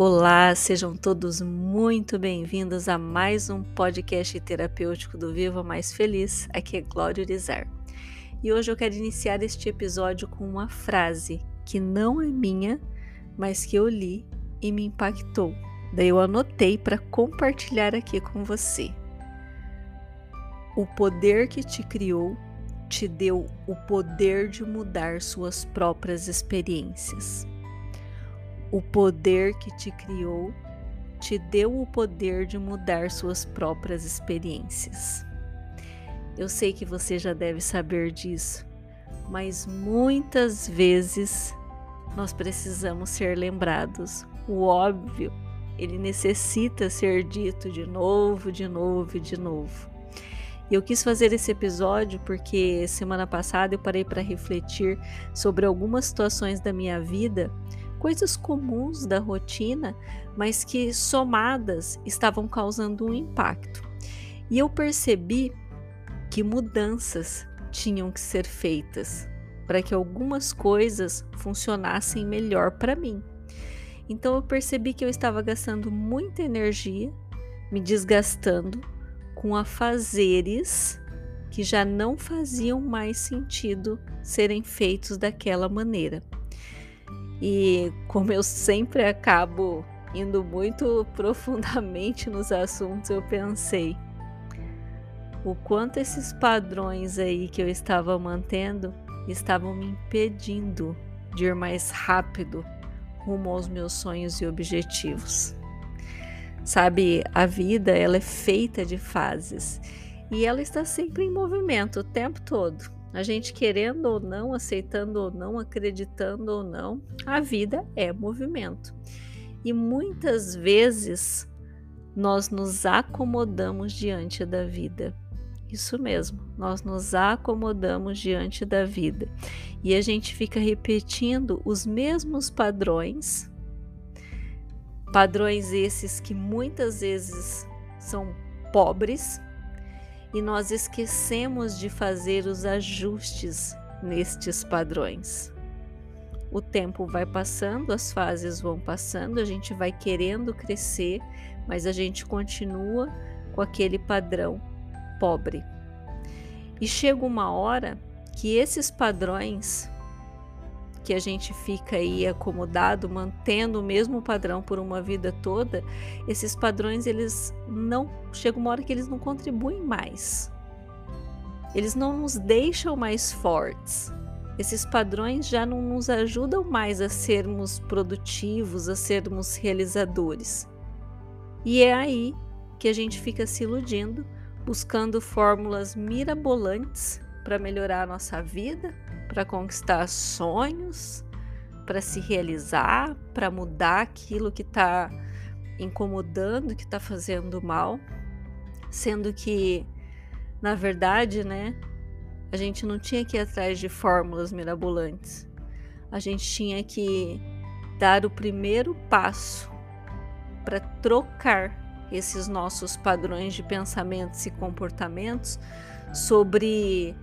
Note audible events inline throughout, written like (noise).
Olá, sejam todos muito bem-vindos a mais um podcast terapêutico do Viva Mais Feliz. Aqui é Glória Urizar. E hoje eu quero iniciar este episódio com uma frase que não é minha, mas que eu li e me impactou. Daí eu anotei para compartilhar aqui com você. O poder que te criou te deu o poder de mudar suas próprias experiências. O poder que te criou te deu o poder de mudar suas próprias experiências. Eu sei que você já deve saber disso, mas muitas vezes nós precisamos ser lembrados. O óbvio, ele necessita ser dito de novo, de novo e de novo. E eu quis fazer esse episódio porque semana passada eu parei para refletir sobre algumas situações da minha vida coisas comuns da rotina, mas que somadas estavam causando um impacto. E eu percebi que mudanças tinham que ser feitas para que algumas coisas funcionassem melhor para mim. Então eu percebi que eu estava gastando muita energia, me desgastando com afazeres que já não faziam mais sentido serem feitos daquela maneira. E como eu sempre acabo indo muito (laughs) profundamente nos assuntos, eu pensei o quanto esses padrões aí que eu estava mantendo estavam me impedindo de ir mais rápido rumo aos meus sonhos e objetivos. Sabe, a vida ela é feita de fases e ela está sempre em movimento o tempo todo. A gente querendo ou não, aceitando ou não, acreditando ou não, a vida é movimento. E muitas vezes nós nos acomodamos diante da vida. Isso mesmo, nós nos acomodamos diante da vida e a gente fica repetindo os mesmos padrões, padrões esses que muitas vezes são pobres, e nós esquecemos de fazer os ajustes nestes padrões. O tempo vai passando, as fases vão passando, a gente vai querendo crescer, mas a gente continua com aquele padrão pobre. E chega uma hora que esses padrões que a gente fica aí acomodado, mantendo o mesmo padrão por uma vida toda, esses padrões eles não chega uma hora que eles não contribuem mais. Eles não nos deixam mais fortes. Esses padrões já não nos ajudam mais a sermos produtivos, a sermos realizadores. E é aí que a gente fica se iludindo, buscando fórmulas mirabolantes para melhorar a nossa vida, para conquistar sonhos, para se realizar, para mudar aquilo que está incomodando, que está fazendo mal, sendo que, na verdade, né, a gente não tinha que ir atrás de fórmulas mirabolantes. A gente tinha que dar o primeiro passo para trocar esses nossos padrões de pensamentos e comportamentos sobre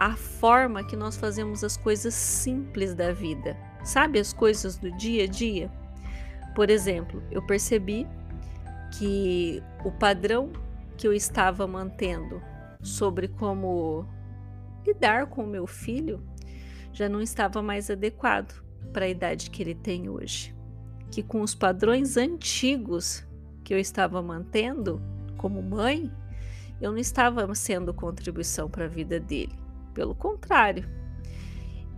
a forma que nós fazemos as coisas simples da vida, sabe? As coisas do dia a dia. Por exemplo, eu percebi que o padrão que eu estava mantendo sobre como lidar com o meu filho já não estava mais adequado para a idade que ele tem hoje. Que com os padrões antigos que eu estava mantendo como mãe, eu não estava sendo contribuição para a vida dele. Pelo contrário.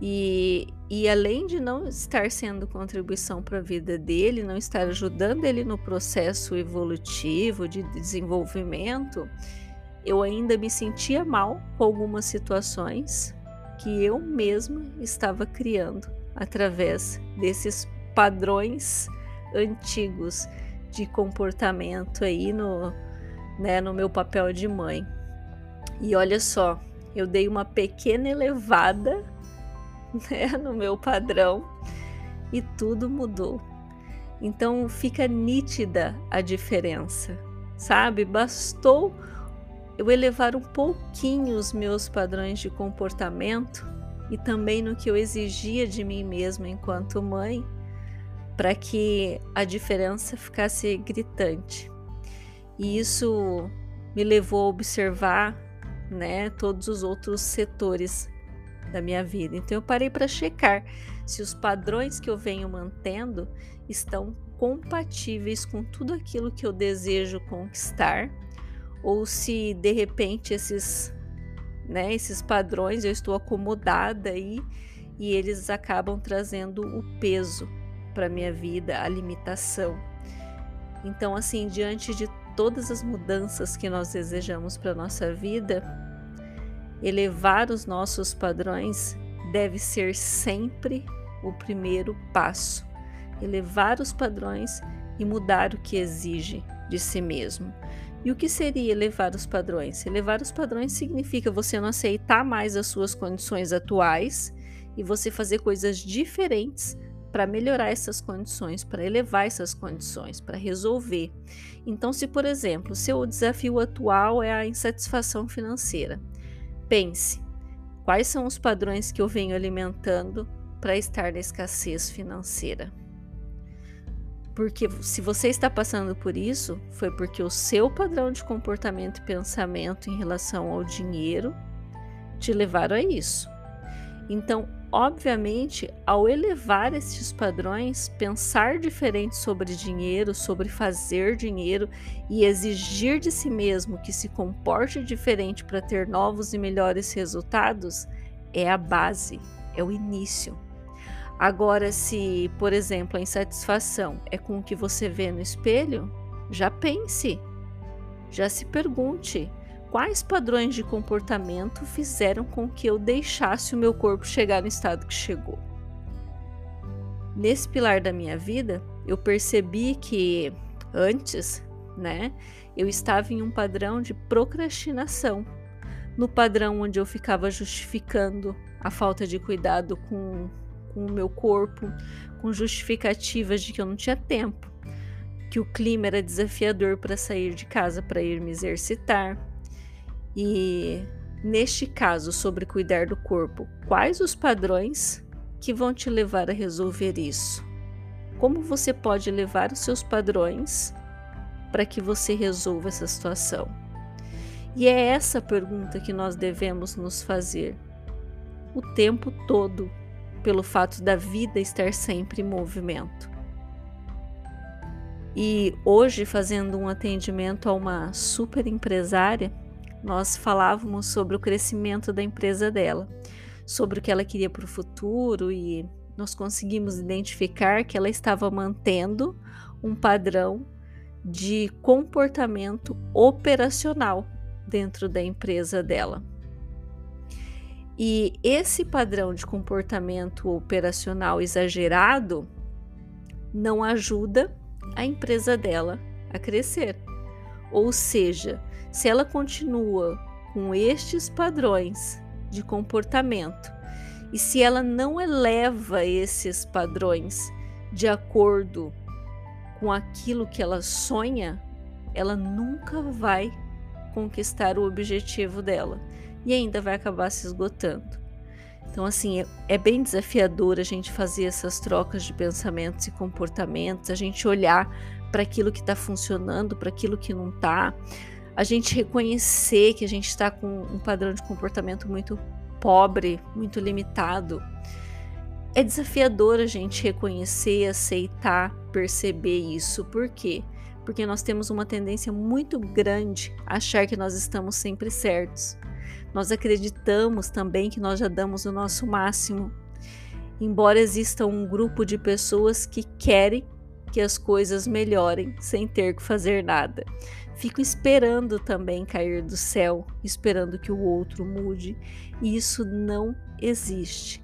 E, e além de não estar sendo contribuição para a vida dele, não estar ajudando ele no processo evolutivo de desenvolvimento, eu ainda me sentia mal com algumas situações que eu mesma estava criando através desses padrões antigos de comportamento aí no, né, no meu papel de mãe. E olha só, eu dei uma pequena elevada (laughs) né, no meu padrão e tudo mudou. Então fica nítida a diferença, sabe? Bastou eu elevar um pouquinho os meus padrões de comportamento e também no que eu exigia de mim mesma enquanto mãe, para que a diferença ficasse gritante. E isso me levou a observar, né, todos os outros setores da minha vida. Então eu parei para checar se os padrões que eu venho mantendo estão compatíveis com tudo aquilo que eu desejo conquistar ou se de repente esses né, esses padrões eu estou acomodada aí e eles acabam trazendo o peso para minha vida, a limitação. Então assim, diante de todas as mudanças que nós desejamos para nossa vida, elevar os nossos padrões deve ser sempre o primeiro passo. Elevar os padrões e mudar o que exige de si mesmo. E o que seria elevar os padrões? Elevar os padrões significa você não aceitar mais as suas condições atuais e você fazer coisas diferentes para melhorar essas condições, para elevar essas condições, para resolver. Então, se por exemplo, seu desafio atual é a insatisfação financeira, pense: quais são os padrões que eu venho alimentando para estar na escassez financeira? Porque se você está passando por isso, foi porque o seu padrão de comportamento e pensamento em relação ao dinheiro te levaram a isso. Então, obviamente, ao elevar esses padrões, pensar diferente sobre dinheiro, sobre fazer dinheiro e exigir de si mesmo que se comporte diferente para ter novos e melhores resultados é a base, é o início. Agora, se, por exemplo, a insatisfação é com o que você vê no espelho, já pense, já se pergunte quais padrões de comportamento fizeram com que eu deixasse o meu corpo chegar no estado que chegou. Nesse pilar da minha vida, eu percebi que antes, né, eu estava em um padrão de procrastinação, no padrão onde eu ficava justificando a falta de cuidado com com o meu corpo, com justificativas de que eu não tinha tempo, que o clima era desafiador para sair de casa para ir me exercitar. E neste caso, sobre cuidar do corpo, quais os padrões que vão te levar a resolver isso? Como você pode levar os seus padrões para que você resolva essa situação? E é essa pergunta que nós devemos nos fazer o tempo todo pelo fato da vida estar sempre em movimento. E hoje, fazendo um atendimento a uma super empresária, nós falávamos sobre o crescimento da empresa dela, sobre o que ela queria para o futuro e nós conseguimos identificar que ela estava mantendo um padrão de comportamento operacional dentro da empresa dela. E esse padrão de comportamento operacional exagerado não ajuda a empresa dela a crescer. Ou seja, se ela continua com estes padrões de comportamento e se ela não eleva esses padrões de acordo com aquilo que ela sonha, ela nunca vai conquistar o objetivo dela e ainda vai acabar se esgotando. Então, assim, é, é bem desafiador a gente fazer essas trocas de pensamentos e comportamentos, a gente olhar para aquilo que está funcionando, para aquilo que não está, a gente reconhecer que a gente está com um padrão de comportamento muito pobre, muito limitado. É desafiador a gente reconhecer, aceitar, perceber isso. Por quê? Porque nós temos uma tendência muito grande a achar que nós estamos sempre certos. Nós acreditamos também que nós já damos o nosso máximo, embora exista um grupo de pessoas que querem que as coisas melhorem sem ter que fazer nada. Fico esperando também cair do céu, esperando que o outro mude, e isso não existe.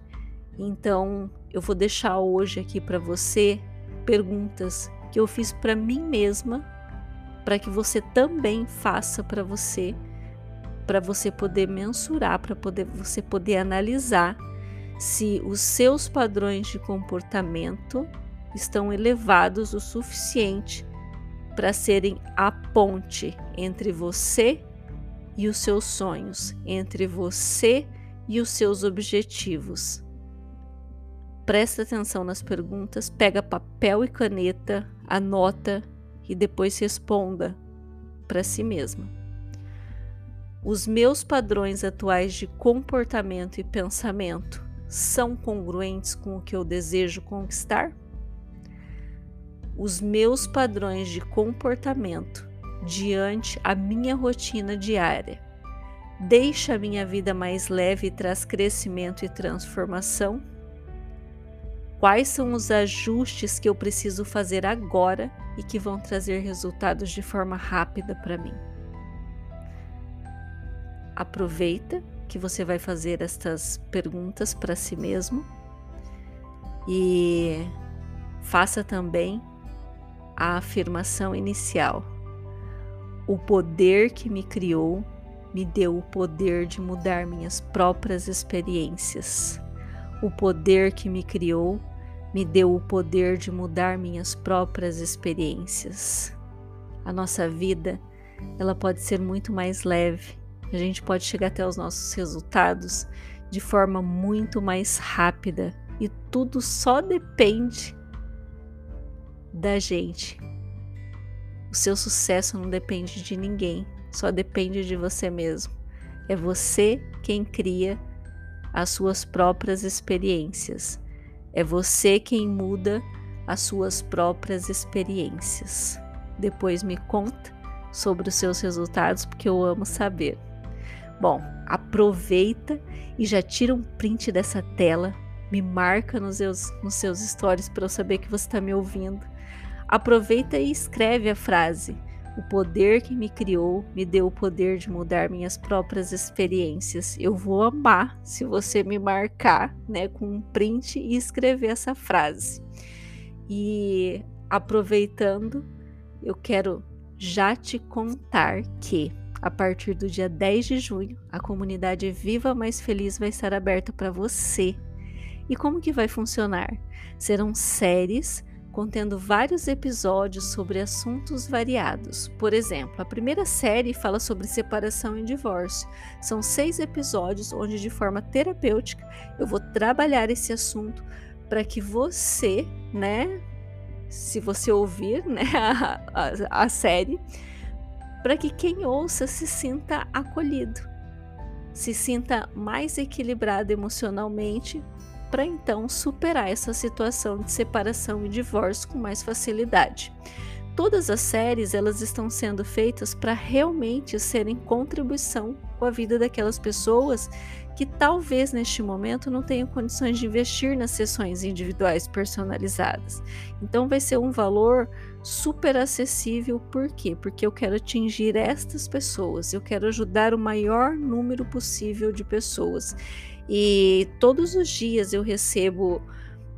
Então, eu vou deixar hoje aqui para você perguntas que eu fiz para mim mesma, para que você também faça para você para você poder mensurar, para poder você poder analisar se os seus padrões de comportamento estão elevados o suficiente para serem a ponte entre você e os seus sonhos, entre você e os seus objetivos. Presta atenção nas perguntas, pega papel e caneta, anota e depois responda para si mesma. Os meus padrões atuais de comportamento e pensamento são congruentes com o que eu desejo conquistar? Os meus padrões de comportamento diante a minha rotina diária deixa a minha vida mais leve e traz crescimento e transformação? Quais são os ajustes que eu preciso fazer agora e que vão trazer resultados de forma rápida para mim? Aproveita que você vai fazer estas perguntas para si mesmo e faça também a afirmação inicial. O poder que me criou me deu o poder de mudar minhas próprias experiências. O poder que me criou me deu o poder de mudar minhas próprias experiências. A nossa vida, ela pode ser muito mais leve. A gente pode chegar até os nossos resultados de forma muito mais rápida e tudo só depende da gente. O seu sucesso não depende de ninguém, só depende de você mesmo. É você quem cria as suas próprias experiências. É você quem muda as suas próprias experiências. Depois me conta sobre os seus resultados, porque eu amo saber. Bom, aproveita e já tira um print dessa tela, me marca nos seus, nos seus stories para eu saber que você está me ouvindo. Aproveita e escreve a frase o poder que me criou me deu o poder de mudar minhas próprias experiências. Eu vou amar se você me marcar, né, com um print e escrever essa frase. E aproveitando, eu quero já te contar que a partir do dia 10 de junho, a comunidade Viva Mais Feliz vai estar aberta para você. E como que vai funcionar? Serão séries contendo vários episódios sobre assuntos variados. Por exemplo, a primeira série fala sobre separação e divórcio. São seis episódios onde, de forma terapêutica, eu vou trabalhar esse assunto para que você, né, se você ouvir né, (laughs) a, a, a série, para que quem ouça se sinta acolhido, se sinta mais equilibrado emocionalmente para então superar essa situação de separação e divórcio com mais facilidade. Todas as séries elas estão sendo feitas para realmente serem contribuição com a vida daquelas pessoas que talvez neste momento não tenham condições de investir nas sessões individuais personalizadas. Então vai ser um valor super acessível, por quê? Porque eu quero atingir estas pessoas, eu quero ajudar o maior número possível de pessoas. E todos os dias eu recebo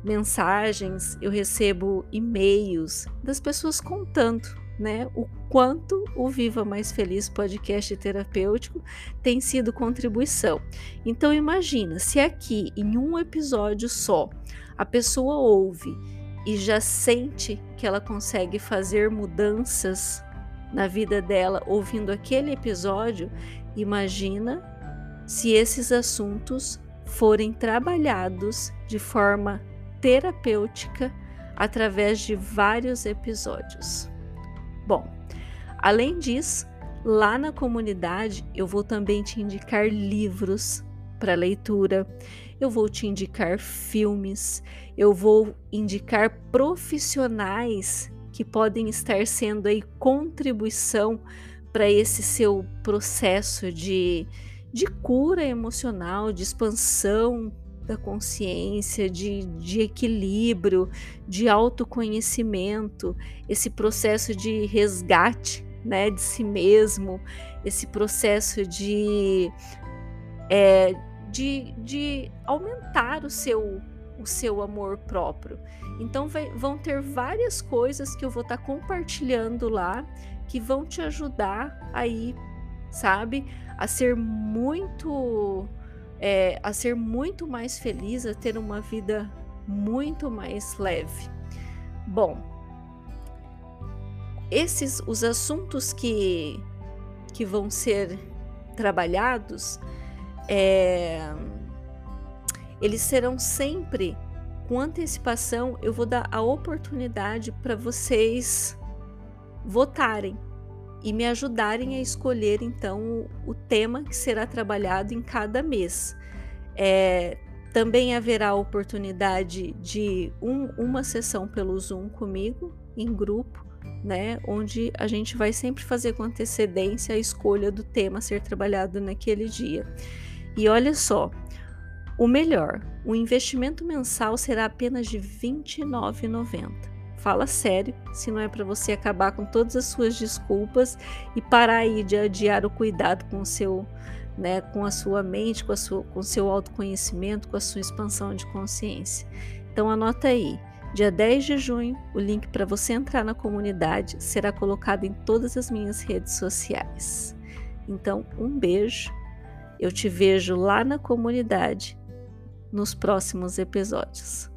mensagens, eu recebo e-mails das pessoas contando, né, o quanto o Viva Mais Feliz podcast terapêutico tem sido contribuição. Então imagina, se aqui em um episódio só a pessoa ouve e já sente que ela consegue fazer mudanças na vida dela ouvindo aquele episódio, imagina se esses assuntos forem trabalhados de forma terapêutica através de vários episódios. Bom, além disso, lá na comunidade eu vou também te indicar livros para leitura, eu vou te indicar filmes, eu vou indicar profissionais que podem estar sendo aí contribuição para esse seu processo de de cura emocional, de expansão da consciência, de, de equilíbrio, de autoconhecimento, esse processo de resgate né, de si mesmo, esse processo de, é, de, de aumentar o seu, o seu amor próprio. Então vai, vão ter várias coisas que eu vou estar tá compartilhando lá que vão te ajudar aí, sabe, a ser muito é, a ser muito mais feliz, a ter uma vida muito mais leve. Bom, esses os assuntos que que vão ser trabalhados, é, eles serão sempre com antecipação. Eu vou dar a oportunidade para vocês votarem e me ajudarem a escolher então o, tema que será trabalhado em cada mês. É, também haverá oportunidade de um, uma sessão pelo Zoom comigo, em grupo, né? Onde a gente vai sempre fazer com antecedência a escolha do tema a ser trabalhado naquele dia. E olha só, o melhor, o investimento mensal será apenas de R$ 29,90. Fala sério, se não é para você acabar com todas as suas desculpas e parar aí de adiar o cuidado com o seu, né, com a sua mente, com a sua, com o seu autoconhecimento, com a sua expansão de consciência. Então anota aí, dia 10 de junho, o link para você entrar na comunidade será colocado em todas as minhas redes sociais. Então, um beijo. Eu te vejo lá na comunidade nos próximos episódios.